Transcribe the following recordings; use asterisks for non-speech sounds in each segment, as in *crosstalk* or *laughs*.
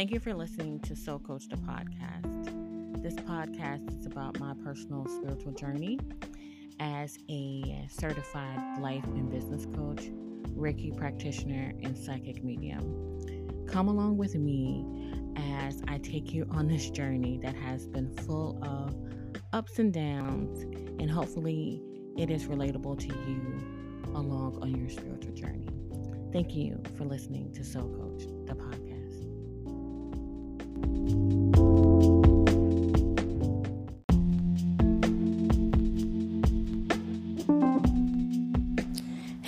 Thank you for listening to Soul Coach the podcast. This podcast is about my personal spiritual journey as a certified life and business coach, Reiki practitioner, and psychic medium. Come along with me as I take you on this journey that has been full of ups and downs, and hopefully it is relatable to you along on your spiritual journey. Thank you for listening to Soul Coach, the podcast.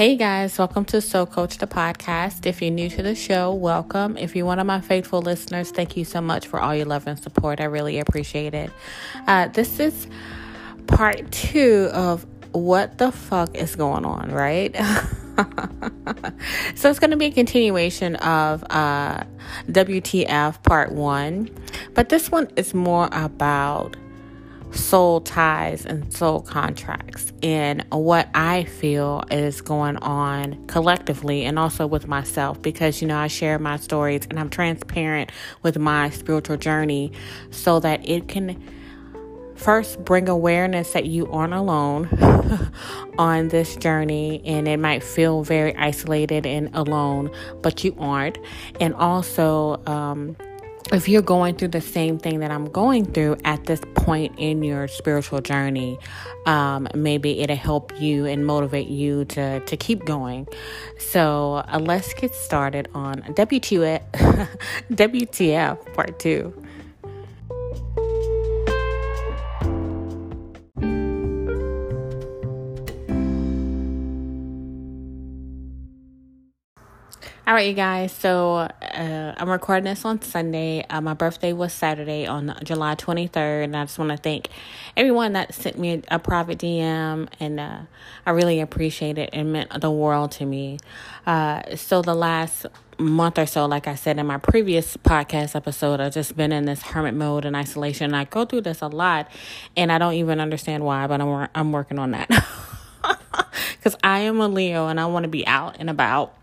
Hey guys, welcome to Soul Coach the podcast. If you're new to the show, welcome. If you're one of my faithful listeners, thank you so much for all your love and support. I really appreciate it. Uh, this is part two of what the fuck is going on, right? *laughs* *laughs* so it's going to be a continuation of uh, WTF part one, but this one is more about soul ties and soul contracts and what I feel is going on collectively and also with myself because you know I share my stories and I'm transparent with my spiritual journey so that it can first bring awareness that you aren't alone *laughs* on this journey and it might feel very isolated and alone but you aren't and also um, if you're going through the same thing that I'm going through at this point in your spiritual journey, um, maybe it'll help you and motivate you to, to keep going. So uh, let's get started on WTF, *laughs* WTF part two. All right, you guys. So uh, I'm recording this on Sunday. Uh, my birthday was Saturday on July 23rd, and I just want to thank everyone that sent me a, a private DM, and uh, I really appreciate it. It meant the world to me. Uh, so the last month or so, like I said in my previous podcast episode, I've just been in this hermit mode and isolation. And I go through this a lot, and I don't even understand why, but I'm I'm working on that *laughs* because I am a Leo and I want to be out and about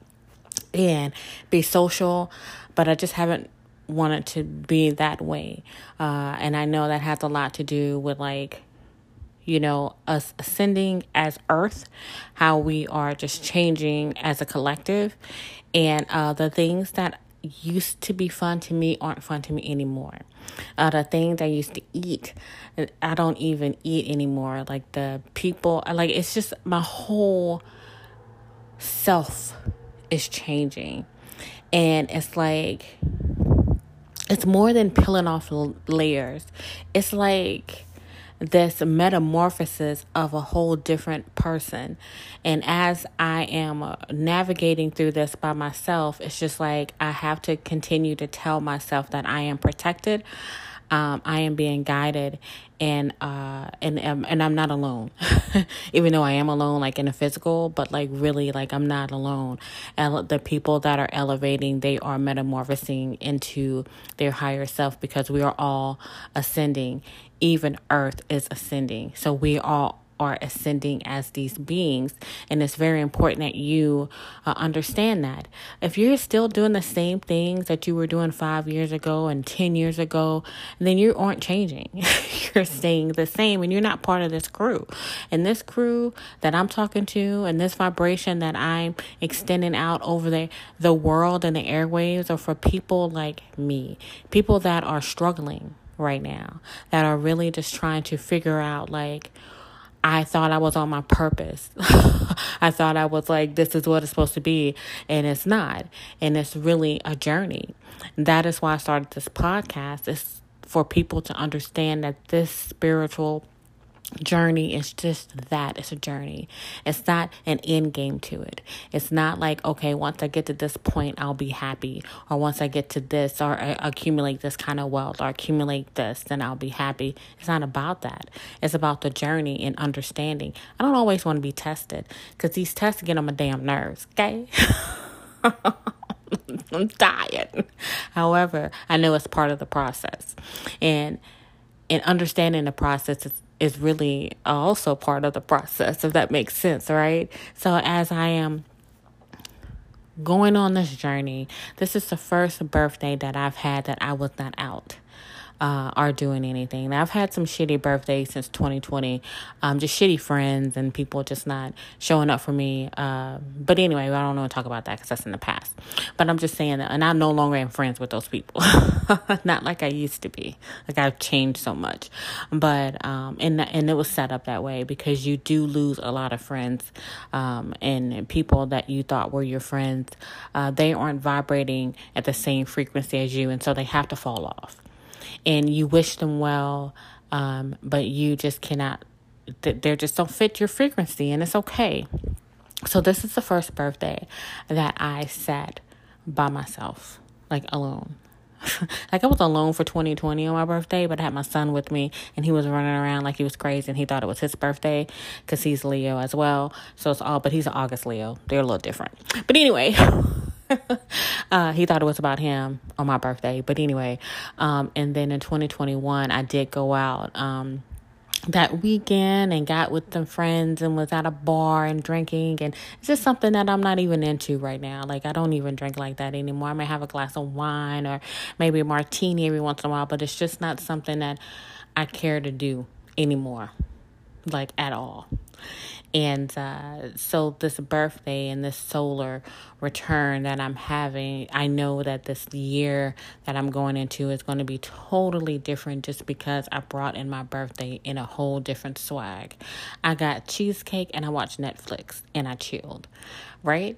and be social, but I just haven't wanted to be that way. Uh, and I know that has a lot to do with like, you know, us ascending as Earth, how we are just changing as a collective, and uh, the things that used to be fun to me aren't fun to me anymore. Uh, the things I used to eat, I don't even eat anymore. Like the people, like it's just my whole self is changing. And it's like, it's more than peeling off layers. It's like this metamorphosis of a whole different person. And as I am uh, navigating through this by myself, it's just like I have to continue to tell myself that I am protected um, I am being guided and uh and um, and I'm not alone. *laughs* Even though I am alone like in a physical but like really like I'm not alone. And the people that are elevating they are metamorphosing into their higher self because we are all ascending. Even earth is ascending. So we all are ascending as these beings. And it's very important that you uh, understand that. If you're still doing the same things that you were doing five years ago and 10 years ago, then you aren't changing. *laughs* you're staying the same and you're not part of this crew. And this crew that I'm talking to and this vibration that I'm extending out over the, the world and the airwaves are for people like me, people that are struggling right now, that are really just trying to figure out like, I thought I was on my purpose. *laughs* I thought I was like, this is what it's supposed to be, and it's not. And it's really a journey. That is why I started this podcast. It's for people to understand that this spiritual journey is just that. It's a journey. It's not an end game to it. It's not like okay once i get to this point i'll be happy. Or once i get to this or accumulate this kind of wealth or accumulate this then i'll be happy. It's not about that. It's about the journey and understanding. I don't always want to be tested because these tests get on my damn nerves okay? *laughs* I'm tired. However i know it's part of the process. And and understanding the process is is really uh, also part of the process, if that makes sense, right? So as I am going on this journey. This is the first birthday that I've had that I was not out uh, are doing anything. Now, I've had some shitty birthdays since 2020, um, just shitty friends and people just not showing up for me. Uh, but anyway, I don't want to talk about that because that's in the past. But I'm just saying that, and I no longer am friends with those people. *laughs* not like I used to be. Like I've changed so much. But um, and and it was set up that way because you do lose a lot of friends, um, and people that you thought were your friends. Uh, they aren't vibrating at the same frequency as you, and so they have to fall off and you wish them well, um, but you just cannot, they just don't fit your frequency, and it's okay. So, this is the first birthday that I sat by myself, like alone. *laughs* like I was alone for 2020 on my birthday, but I had my son with me and he was running around like he was crazy and he thought it was his birthday because he's Leo as well. So it's all, but he's an August Leo. They're a little different. But anyway, *laughs* uh, he thought it was about him on my birthday. But anyway, um, and then in 2021, I did go out. Um, that weekend and got with some friends and was at a bar and drinking and it's just something that I'm not even into right now. Like I don't even drink like that anymore. I may have a glass of wine or maybe a martini every once in a while, but it's just not something that I care to do anymore. Like at all. And uh, so, this birthday and this solar return that I'm having, I know that this year that I'm going into is going to be totally different just because I brought in my birthday in a whole different swag. I got cheesecake and I watched Netflix and I chilled, right?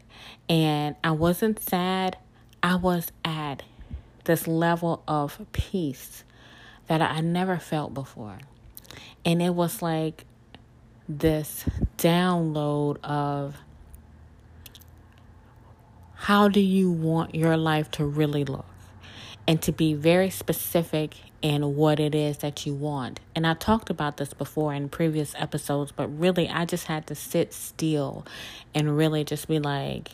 And I wasn't sad, I was at this level of peace that I never felt before. And it was like this download of how do you want your life to really look and to be very specific in what it is that you want. And I talked about this before in previous episodes, but really I just had to sit still and really just be like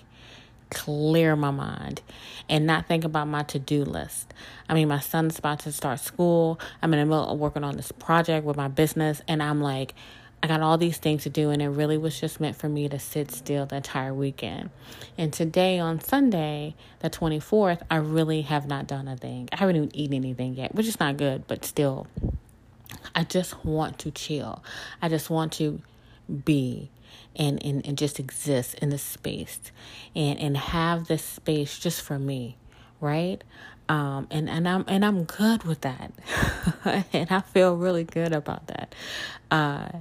clear my mind and not think about my to-do list. I mean, my son's about to start school. I'm in the middle of working on this project with my business and I'm like I got all these things to do, and it really was just meant for me to sit still the entire weekend. And today, on Sunday, the 24th, I really have not done a thing. I haven't even eaten anything yet, which is not good, but still, I just want to chill. I just want to be and, and, and just exist in this space and, and have this space just for me, right? Um, and, and I'm and I'm good with that. *laughs* and I feel really good about that. Uh,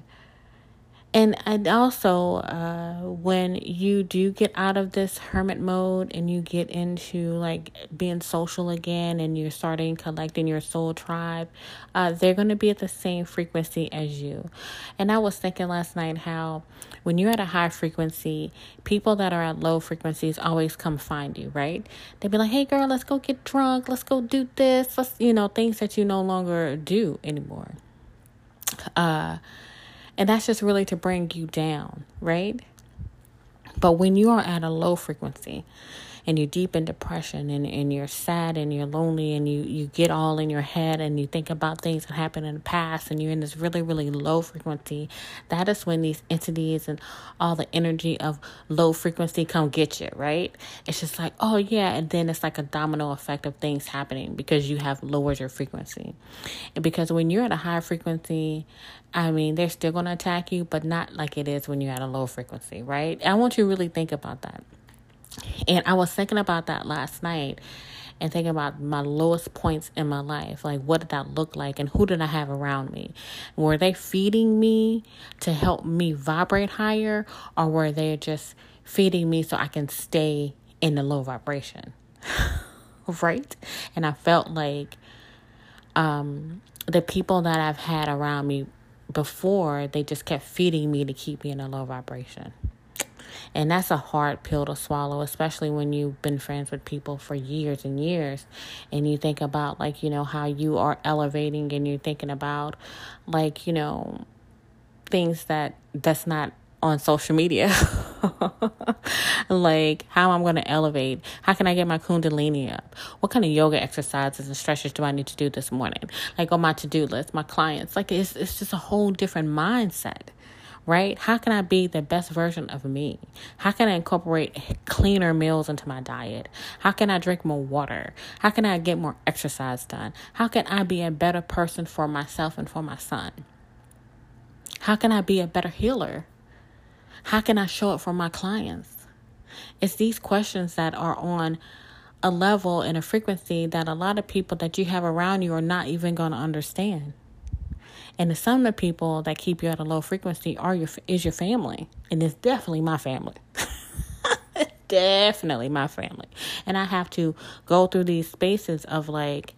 and and also uh, when you do get out of this hermit mode and you get into like being social again and you're starting collecting your soul tribe uh, they're going to be at the same frequency as you. And i was thinking last night how when you're at a high frequency people that are at low frequencies always come find you right? They'd be like hey girl let's go get drunk. Let's go do this. Let's you know things that you no longer do anymore. Uh and that's just really to bring you down, right? But when you are at a low frequency, and you're deep in depression and, and you're sad and you're lonely and you, you get all in your head and you think about things that happened in the past and you're in this really, really low frequency, that is when these entities and all the energy of low frequency come get you, right? It's just like, oh yeah, and then it's like a domino effect of things happening because you have lowered your frequency. And because when you're at a high frequency, I mean, they're still going to attack you, but not like it is when you're at a low frequency, right? I want you to really think about that. And I was thinking about that last night and thinking about my lowest points in my life. Like, what did that look like? And who did I have around me? Were they feeding me to help me vibrate higher? Or were they just feeding me so I can stay in the low vibration? *laughs* right? And I felt like um, the people that I've had around me before, they just kept feeding me to keep me in a low vibration. And that's a hard pill to swallow, especially when you've been friends with people for years and years. And you think about, like, you know, how you are elevating and you're thinking about, like, you know, things that that's not on social media. *laughs* like how I'm going to elevate. How can I get my kundalini up? What kind of yoga exercises and stretches do I need to do this morning? Like on my to-do list, my clients. Like it's it's just a whole different mindset right? How can I be the best version of me? How can I incorporate cleaner meals into my diet? How can I drink more water? How can I get more exercise done? How can I be a better person for myself and for my son? How can I be a better healer? How can I show up for my clients? It's these questions that are on a level and a frequency that a lot of people that you have around you are not even going to understand. And the some of the people that keep you at a low frequency are your is your family, and it's definitely my family. *laughs* definitely my family. And I have to go through these spaces of like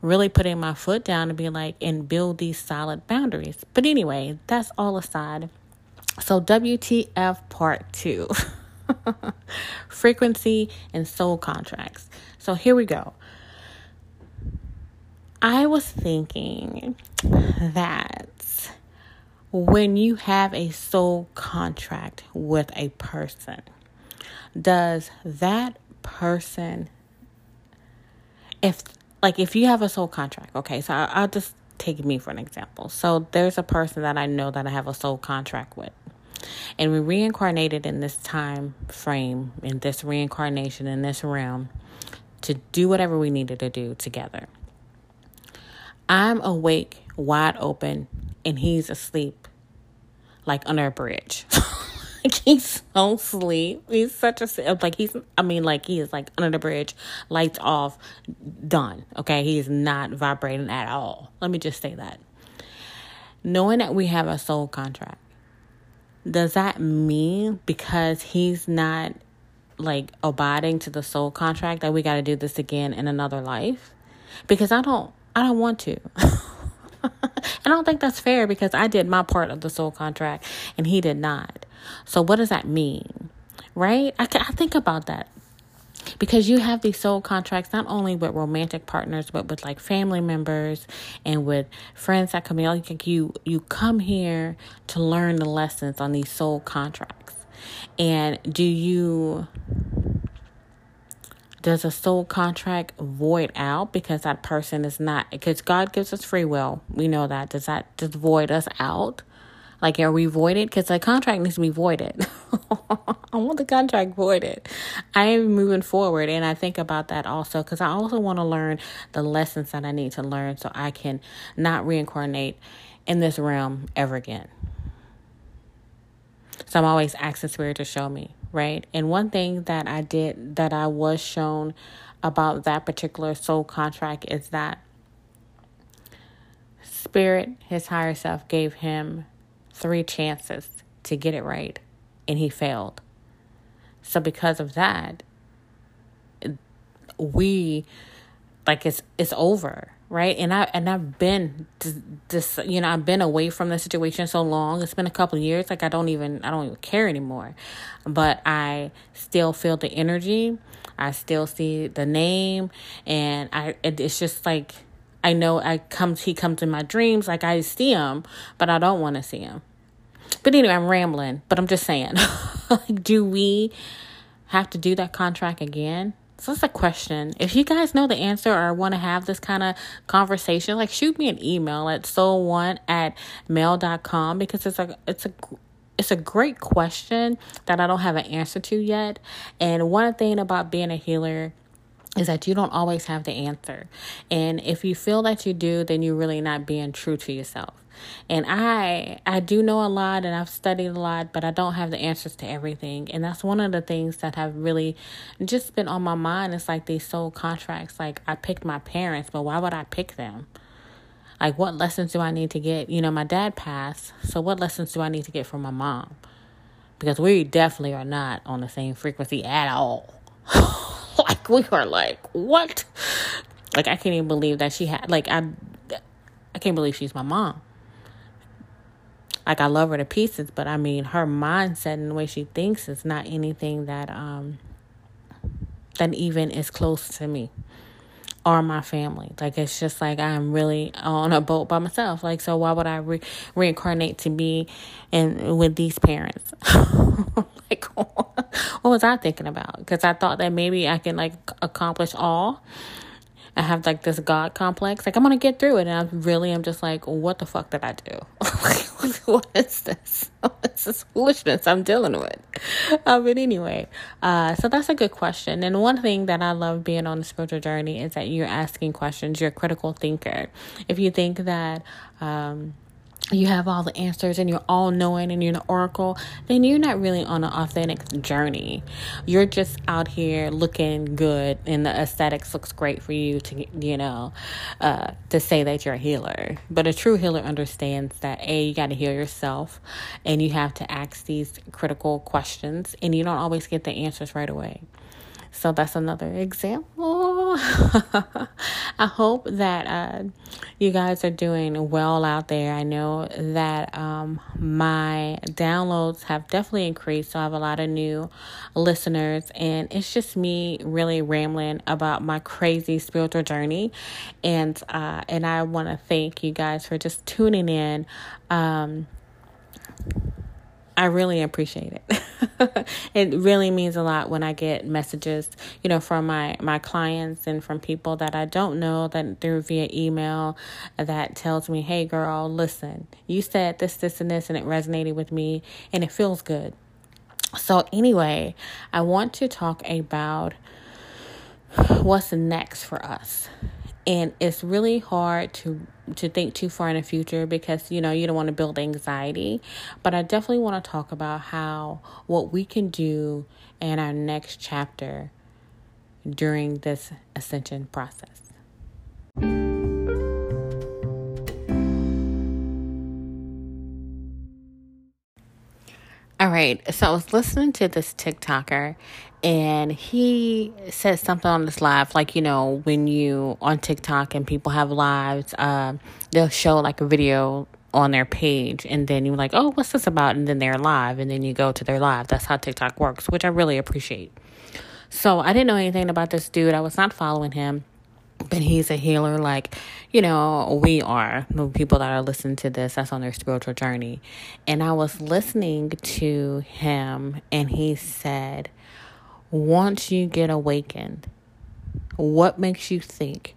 really putting my foot down and be like and build these solid boundaries. But anyway, that's all aside. So WTF part 2. *laughs* Frequency and soul contracts. So here we go. I was thinking that when you have a soul contract with a person, does that person, if like if you have a soul contract, okay, so I'll, I'll just take me for an example. So there's a person that I know that I have a soul contract with. And we reincarnated in this time frame, in this reincarnation, in this realm, to do whatever we needed to do together. I'm awake, wide open, and he's asleep like under a bridge. *laughs* like he's so asleep. He's such a like he's I mean like he is like under the bridge, lights off, done. Okay, he is not vibrating at all. Let me just say that. Knowing that we have a soul contract, does that mean because he's not like abiding to the soul contract that we got to do this again in another life? Because I don't I don't want to. *laughs* I don't think that's fair because I did my part of the soul contract and he did not. So, what does that mean? Right? I, I think about that because you have these soul contracts not only with romantic partners but with like family members and with friends that come in like you you come here to learn the lessons on these soul contracts and do you does a soul contract void out because that person is not because God gives us free will. We know that. Does that just void us out? Like are we voided? Because the contract needs to be voided. *laughs* I want the contract voided. I am moving forward and I think about that also because I also want to learn the lessons that I need to learn so I can not reincarnate in this realm ever again. So I'm always asking Spirit to show me right? And one thing that I did that I was shown about that particular soul contract is that Spirit, his higher self, gave him three chances to get it right, and he failed. So, because of that, we like it's it's over right? And i and i've been this you know i've been away from the situation so long. It's been a couple years like i don't even i don't even care anymore. But i still feel the energy. I still see the name. And i it's just like i know i come he comes in my dreams like i see him but i don't want to see him. But anyway i'm rambling but i'm just saying. *laughs* Do we have to do that contract again so that's a question. If you guys know the answer or want to have this kind of conversation, like shoot me an email at soul1 at mail.com because it's a it's a it's a great question that I don't have an answer to yet. And one thing about being a healer is that you don't always have the answer. And if you feel that you do, then you're really not being true to yourself. And I I do know a lot and I've studied a lot, but I don't have the answers to everything. And that's one of the things that have really just been on my mind. It's like these soul contracts. Like I picked my parents, but why would I pick them? Like what lessons do I need to get? You know, my dad passed, so what lessons do I need to get from my mom? Because we definitely are not on the same frequency at all. *laughs* like we are like, what? Like I can't even believe that she had like I I can't believe she's my mom like I love her to pieces, but I mean her mindset and the way she thinks is not anything that um that even is close to me or my family. Like it's just like I'm really on a boat by myself. Like so, why would I re- reincarnate to be and with these parents? *laughs* like *laughs* what was I thinking about? Because I thought that maybe I can like accomplish all. I have like this God complex. Like I'm gonna get through it, and I really am just like, what the fuck did I do? *laughs* what is this? *laughs* What's this foolishness I'm dealing with? Uh, but anyway, uh, so that's a good question. And one thing that I love being on the spiritual journey is that you're asking questions. You're a critical thinker. If you think that, um, you have all the answers and you're all knowing and you're an oracle, then you're not really on an authentic journey. You're just out here looking good and the aesthetics looks great for you to, you know, uh, to say that you're a healer. But a true healer understands that A, you got to heal yourself and you have to ask these critical questions and you don't always get the answers right away. So that's another example. *laughs* I hope that uh, you guys are doing well out there. I know that um, my downloads have definitely increased. So I have a lot of new listeners, and it's just me really rambling about my crazy spiritual journey. And uh, and I want to thank you guys for just tuning in. Um, I really appreciate it. *laughs* it really means a lot when I get messages, you know, from my my clients and from people that I don't know that through via email that tells me, "Hey girl, listen. You said this this and this and it resonated with me and it feels good." So anyway, I want to talk about what's next for us and it's really hard to to think too far in the future because you know you don't want to build anxiety. But i definitely want to talk about how what we can do in our next chapter during this ascension process All right, so I was listening to this TikToker and he said something on this live like you know when you on tiktok and people have lives uh, they'll show like a video on their page and then you're like oh what's this about? And then they're live and then you go to their live. That's how tiktok works which i really appreciate. So i didn't know anything about this dude. I was not following him but he's a healer like you know we are the people that are listening to this that's on their spiritual journey and i was listening to him and he said once you get awakened, what makes you think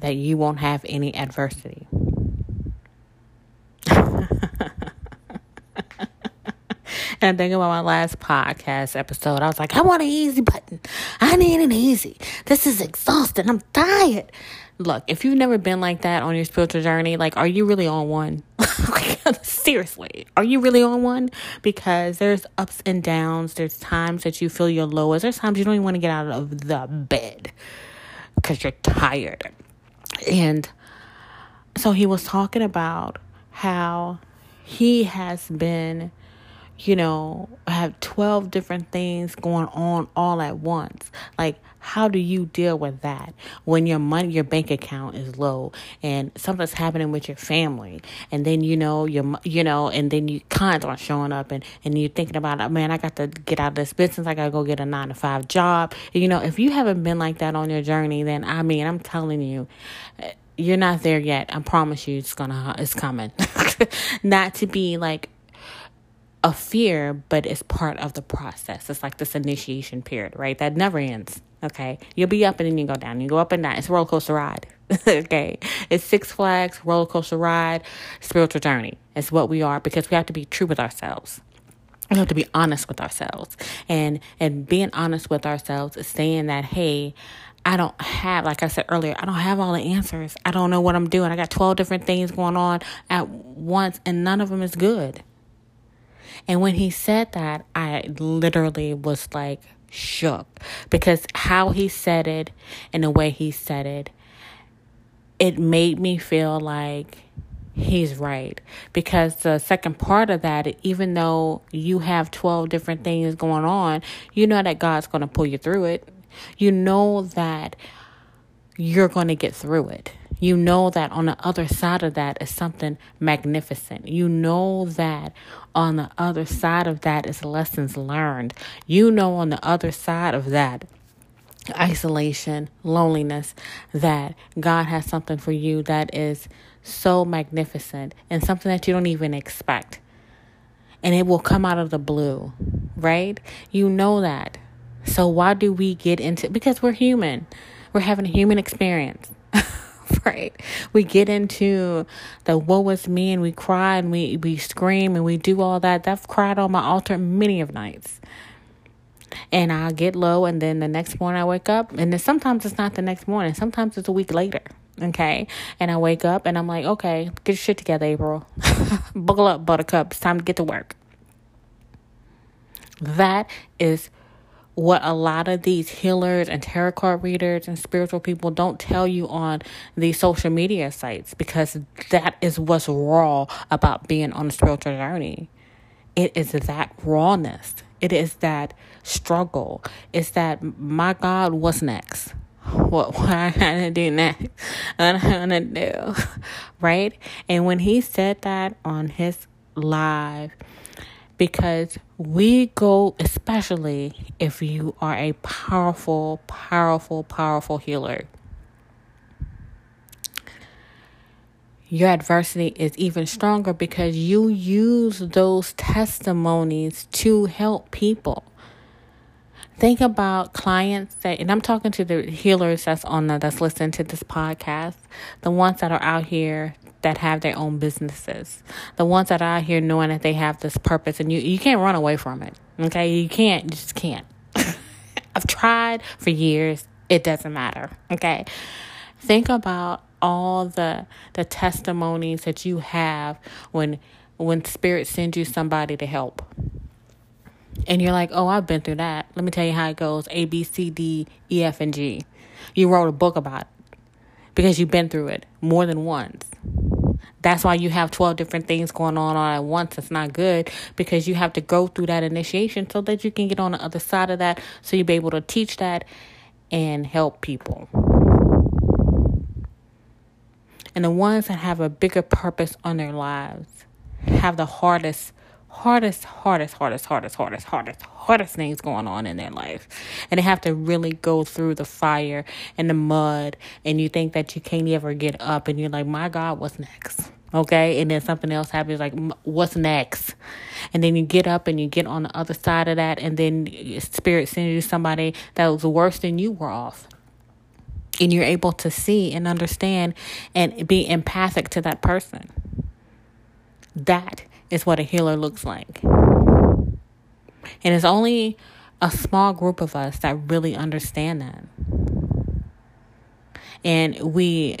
that you won't have any adversity? *laughs* And I think about my last podcast episode. I was like, I want an easy button. I need an easy. This is exhausting. I'm tired. Look, if you've never been like that on your spiritual journey, like, are you really on one? *laughs* Seriously, are you really on one? Because there's ups and downs. There's times that you feel your lowest. There's times you don't even want to get out of the bed because you're tired. And so he was talking about how he has been you know, have 12 different things going on all at once. Like, how do you deal with that when your money, your bank account is low and something's happening with your family? And then, you know, your, you know, and then you clients aren't showing up and, and you're thinking about, oh, man, I got to get out of this business. I got to go get a nine to five job. You know, if you haven't been like that on your journey, then I mean, I'm telling you, eh, you're not there yet. I promise you it's gonna, it's coming. *laughs* not to be like, a fear, but it's part of the process. It's like this initiation period, right? That never ends. Okay. You'll be up and then you go down. You go up and down. It's a roller coaster ride. *laughs* okay. It's Six Flags, roller coaster ride, spiritual journey. It's what we are because we have to be true with ourselves. We have to be honest with ourselves. And and being honest with ourselves is saying that, hey, I don't have, like I said earlier, I don't have all the answers. I don't know what I'm doing. I got 12 different things going on at once, and none of them is good. And when he said that, I literally was like shook because how he said it and the way he said it, it made me feel like he's right. Because the second part of that, even though you have 12 different things going on, you know that God's going to pull you through it. You know that you're going to get through it. You know that on the other side of that is something magnificent. You know that on the other side of that is lessons learned. You know on the other side of that isolation, loneliness, that God has something for you that is so magnificent and something that you don't even expect. And it will come out of the blue, right? You know that. So why do we get into because we're human. We're having a human experience. *laughs* *laughs* right? We get into the woe is me and we cry and we, we scream and we do all that. I've cried on my altar many of nights. And I get low and then the next morning I wake up and then sometimes it's not the next morning. Sometimes it's a week later. Okay. And I wake up and I'm like, okay, get your shit together, April. *laughs* Buckle up, buttercup. It's time to get to work. That is what a lot of these healers and tarot card readers and spiritual people don't tell you on these social media sites because that is what's raw about being on a spiritual journey. It is that rawness. It is that struggle. It's that, my God, what's next? What, *laughs* what I gotta do next? What I gonna do? *laughs* Right? And when he said that on his live, because we go, especially if you are a powerful, powerful, powerful healer. Your adversity is even stronger because you use those testimonies to help people. Think about clients that, and I'm talking to the healers that's on the, that's listening to this podcast, the ones that are out here that have their own businesses. The ones that are out here knowing that they have this purpose and you, you can't run away from it. Okay. You can't, you just can't. *laughs* I've tried for years. It doesn't matter. Okay. Think about all the the testimonies that you have when when spirit sends you somebody to help. And you're like, oh, I've been through that. Let me tell you how it goes A, B, C, D, E, F, and G. You wrote a book about it because you've been through it more than once. That's why you have 12 different things going on all at once. It's not good because you have to go through that initiation so that you can get on the other side of that so you'll be able to teach that and help people. And the ones that have a bigger purpose on their lives have the hardest hardest, hardest, hardest, hardest, hardest, hardest, hardest things going on in their life. And they have to really go through the fire and the mud. And you think that you can't ever get up. And you're like, my God, what's next? Okay. And then something else happens like, what's next? And then you get up and you get on the other side of that. And then spirit sends you somebody that was worse than you were off and you're able to see and understand and be empathic to that person. That is what a healer looks like. And it's only a small group of us that really understand that. And we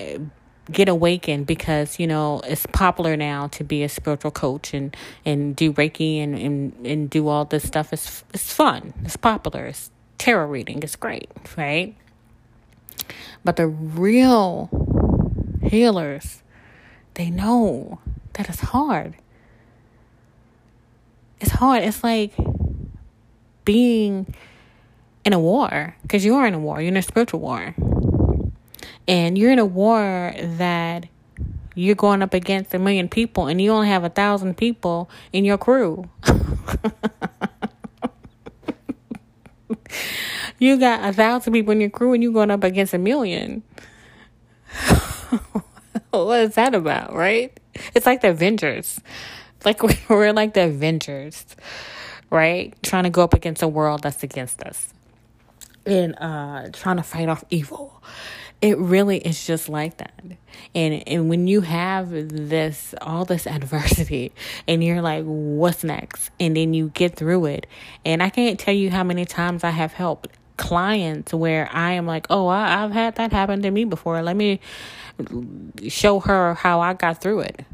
get awakened because, you know, it's popular now to be a spiritual coach and, and do Reiki and, and, and do all this stuff. It's, it's fun. It's popular. It's tarot reading. It's great, right? But the real healers, they know that it's hard it's hard. It's like being in a war because you are in a war. You're in a spiritual war. And you're in a war that you're going up against a million people and you only have a thousand people in your crew. *laughs* you got a thousand people in your crew and you're going up against a million. *laughs* what is that about, right? It's like the Avengers. Like *laughs* we're like the Avengers, right? Trying to go up against a world that's against us and uh trying to fight off evil. It really is just like that. And and when you have this all this adversity and you're like what's next? And then you get through it. And I can't tell you how many times I have helped clients where I am like, "Oh, I, I've had that happen to me before. Let me show her how I got through it."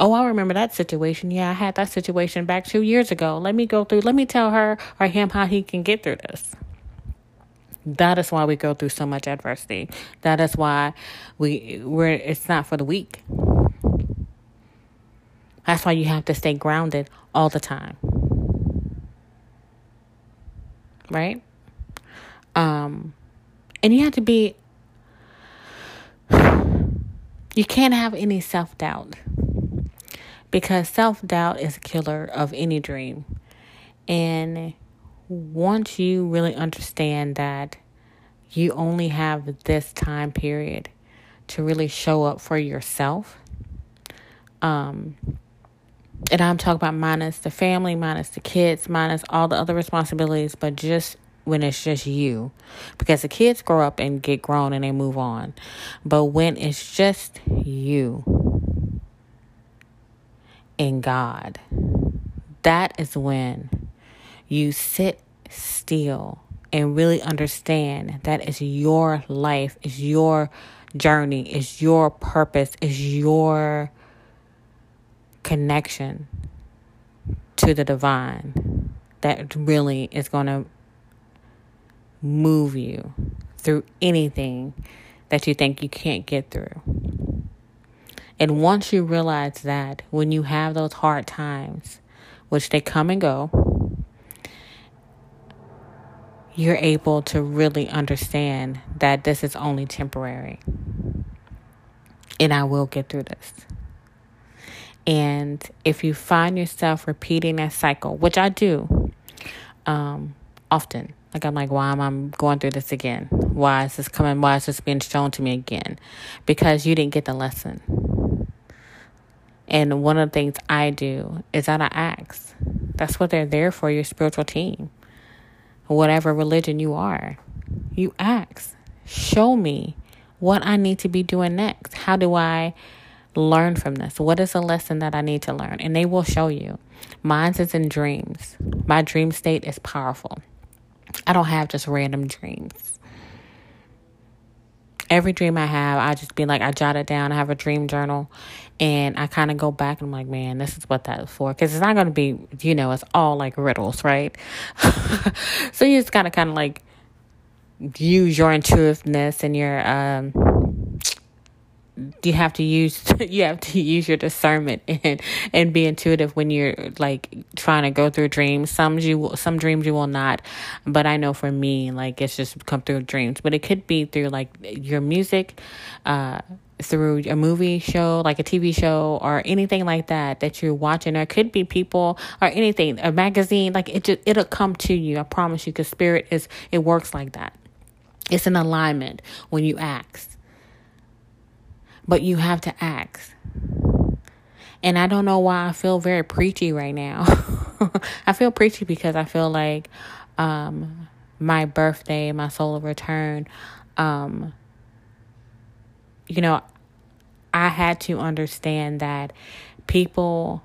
Oh, I remember that situation. Yeah, I had that situation back two years ago. Let me go through, let me tell her or him how he can get through this. That is why we go through so much adversity. That is why we we're it's not for the weak. That's why you have to stay grounded all the time. Right? Um and you have to be *sighs* you can't have any self-doubt because self doubt is a killer of any dream. And once you really understand that you only have this time period to really show up for yourself, um, and I'm talking about minus the family, minus the kids, minus all the other responsibilities, but just when it's just you because the kids grow up and get grown and they move on but when it's just you and god that is when you sit still and really understand that it's your life it's your journey it's your purpose it's your connection to the divine that really is going to move you through anything that you think you can't get through. And once you realize that, when you have those hard times, which they come and go, you're able to really understand that this is only temporary. And I will get through this. And if you find yourself repeating that cycle, which I do um, often, like I'm like, why am I going through this again? Why is this coming? Why is this being shown to me again? Because you didn't get the lesson. And one of the things I do is that I ask. That's what they're there for, your spiritual team. Whatever religion you are, you ask. Show me what I need to be doing next. How do I learn from this? What is a lesson that I need to learn? And they will show you. Mine is in dreams. My dream state is powerful. I don't have just random dreams. Every dream I have, I just be like, I jot it down. I have a dream journal and I kind of go back and I'm like, man, this is what that is for. Because it's not going to be, you know, it's all like riddles, right? *laughs* so you just got to kind of like use your intuitiveness and your um, you have to use *laughs* you have to use your discernment and and be intuitive when you're like trying to go through dreams. Some you will, some dreams you will not but i know for me like it's just come through dreams. But it could be through like your music uh through a movie show like a tv show or anything like that that you're watching. Or could be people or anything a magazine like it just it'll come to you. I promise you because spirit is it works like that. It's an alignment when you ask but you have to ask. And I don't know why I feel very preachy right now. *laughs* I feel preachy because I feel like um, my birthday, my solar return, um, you know, I had to understand that people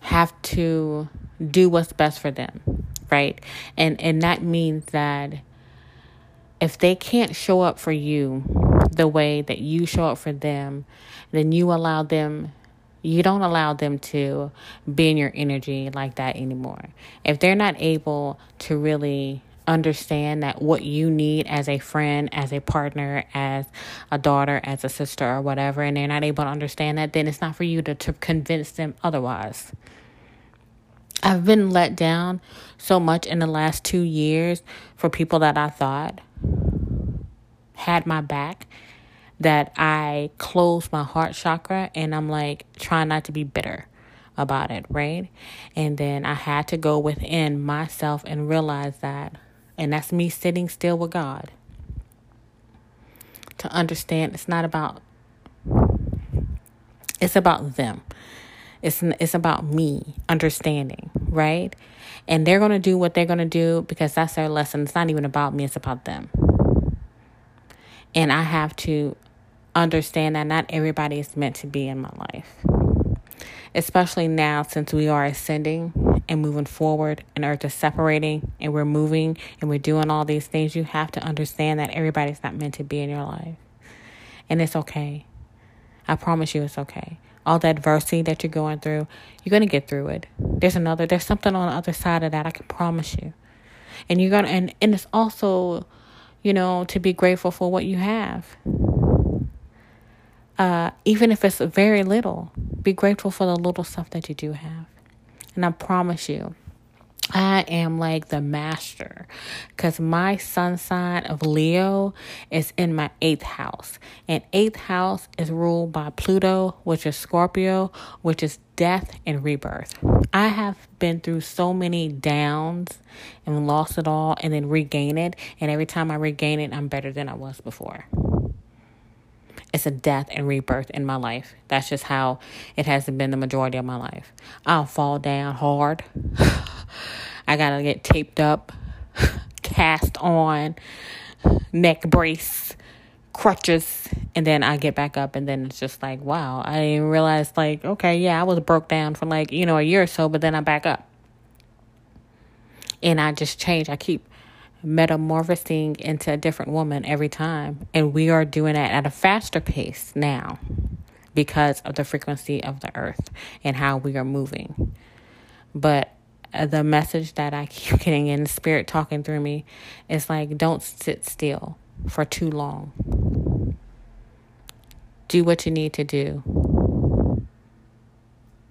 have to do what's best for them, right? And and that means that if they can't show up for you the way that you show up for them, then you allow them you don't allow them to be in your energy like that anymore. If they're not able to really understand that what you need as a friend, as a partner, as a daughter, as a sister, or whatever, and they're not able to understand that, then it's not for you to, to convince them otherwise. I've been let down so much in the last two years for people that I thought had my back that I closed my heart chakra and I'm like trying not to be bitter about it, right? And then I had to go within myself and realize that. And that's me sitting still with God to understand it's not about it's about them. It's it's about me understanding, right? And they're to do what they're to do because that's their lesson. It's not even about me, it's about them. And I have to understand that not everybody is meant to be in my life. Especially now, since we are ascending and moving forward, and Earth is separating, and we're moving and we're doing all these things, you have to understand that everybody's not meant to be in your life. And it's okay. I promise you, it's okay. All the adversity that you're going through, you're going to get through it. There's another, there's something on the other side of that, I can promise you. And you're going to, and, and it's also you know, to be grateful for what you have. Uh, even if it's very little, be grateful for the little stuff that you do have. And I promise you, I am like the master because my sun sign of Leo is in my eighth house. And eighth house is ruled by Pluto, which is Scorpio, which is death and rebirth. I have been through so many downs and lost it all and then regain it. And every time I regain it, I'm better than I was before. It's a death and rebirth in my life. That's just how it has been the majority of my life. I'll fall down hard. *sighs* I gotta get taped up, *sighs* cast on, neck brace, crutches, and then I get back up, and then it's just like, wow, I didn't realize, like, okay, yeah, I was broke down for like, you know, a year or so, but then I back up. And I just change. I keep metamorphosing into a different woman every time. And we are doing that at a faster pace now because of the frequency of the earth and how we are moving. But uh, the message that I keep *laughs* getting in spirit talking through me is like, don't sit still for too long. Do what you need to do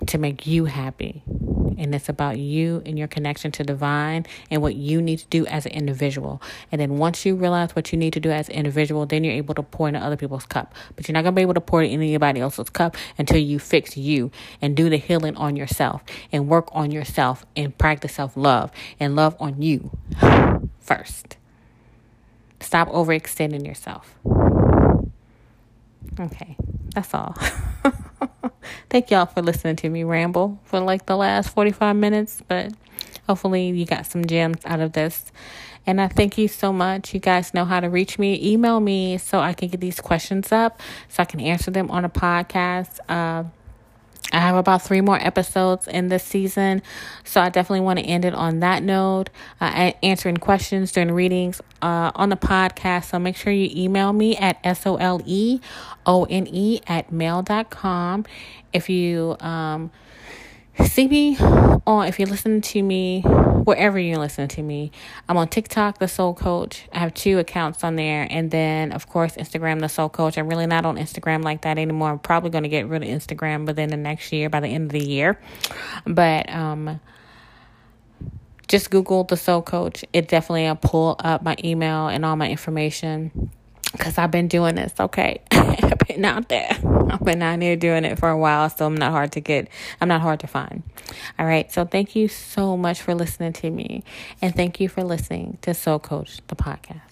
to make you happy and it's about you and your connection to divine and what you need to do as an individual. And then once you realize what you need to do as an individual, then you're able to pour into other people's cup. But you're not gonna be able to pour into anybody else's cup until you fix you and do the healing on yourself and work on yourself and practice self love and love on you first. Stop overextending yourself. Okay, that's all. *laughs* *laughs* Thank y'all for listening to me ramble for like the last 45 minutes, but hopefully you got some gems out of this. And I thank you so much. You guys know how to reach me. Email me so I can get these questions up so I can answer them on a podcast. Uh, I have about three more episodes in this season, so I definitely want to end it on that note. Uh, answering questions during readings uh, on the podcast. So make sure you email me at S O L E O N E at mail.com. If you um, see me on, if you're listening to me, wherever you're listening to me, I'm on TikTok, The Soul Coach. I have two accounts on there. And then, of course, Instagram, The Soul Coach. I'm really not on Instagram like that anymore. I'm probably going to get rid of Instagram within the next year, by the end of the year. But, um, just Google the Soul Coach. It definitely will pull up my email and all my information because I've been doing this. Okay, *laughs* I've been out there. I've been out here doing it for a while, so I'm not hard to get. I'm not hard to find. All right. So thank you so much for listening to me, and thank you for listening to Soul Coach the podcast.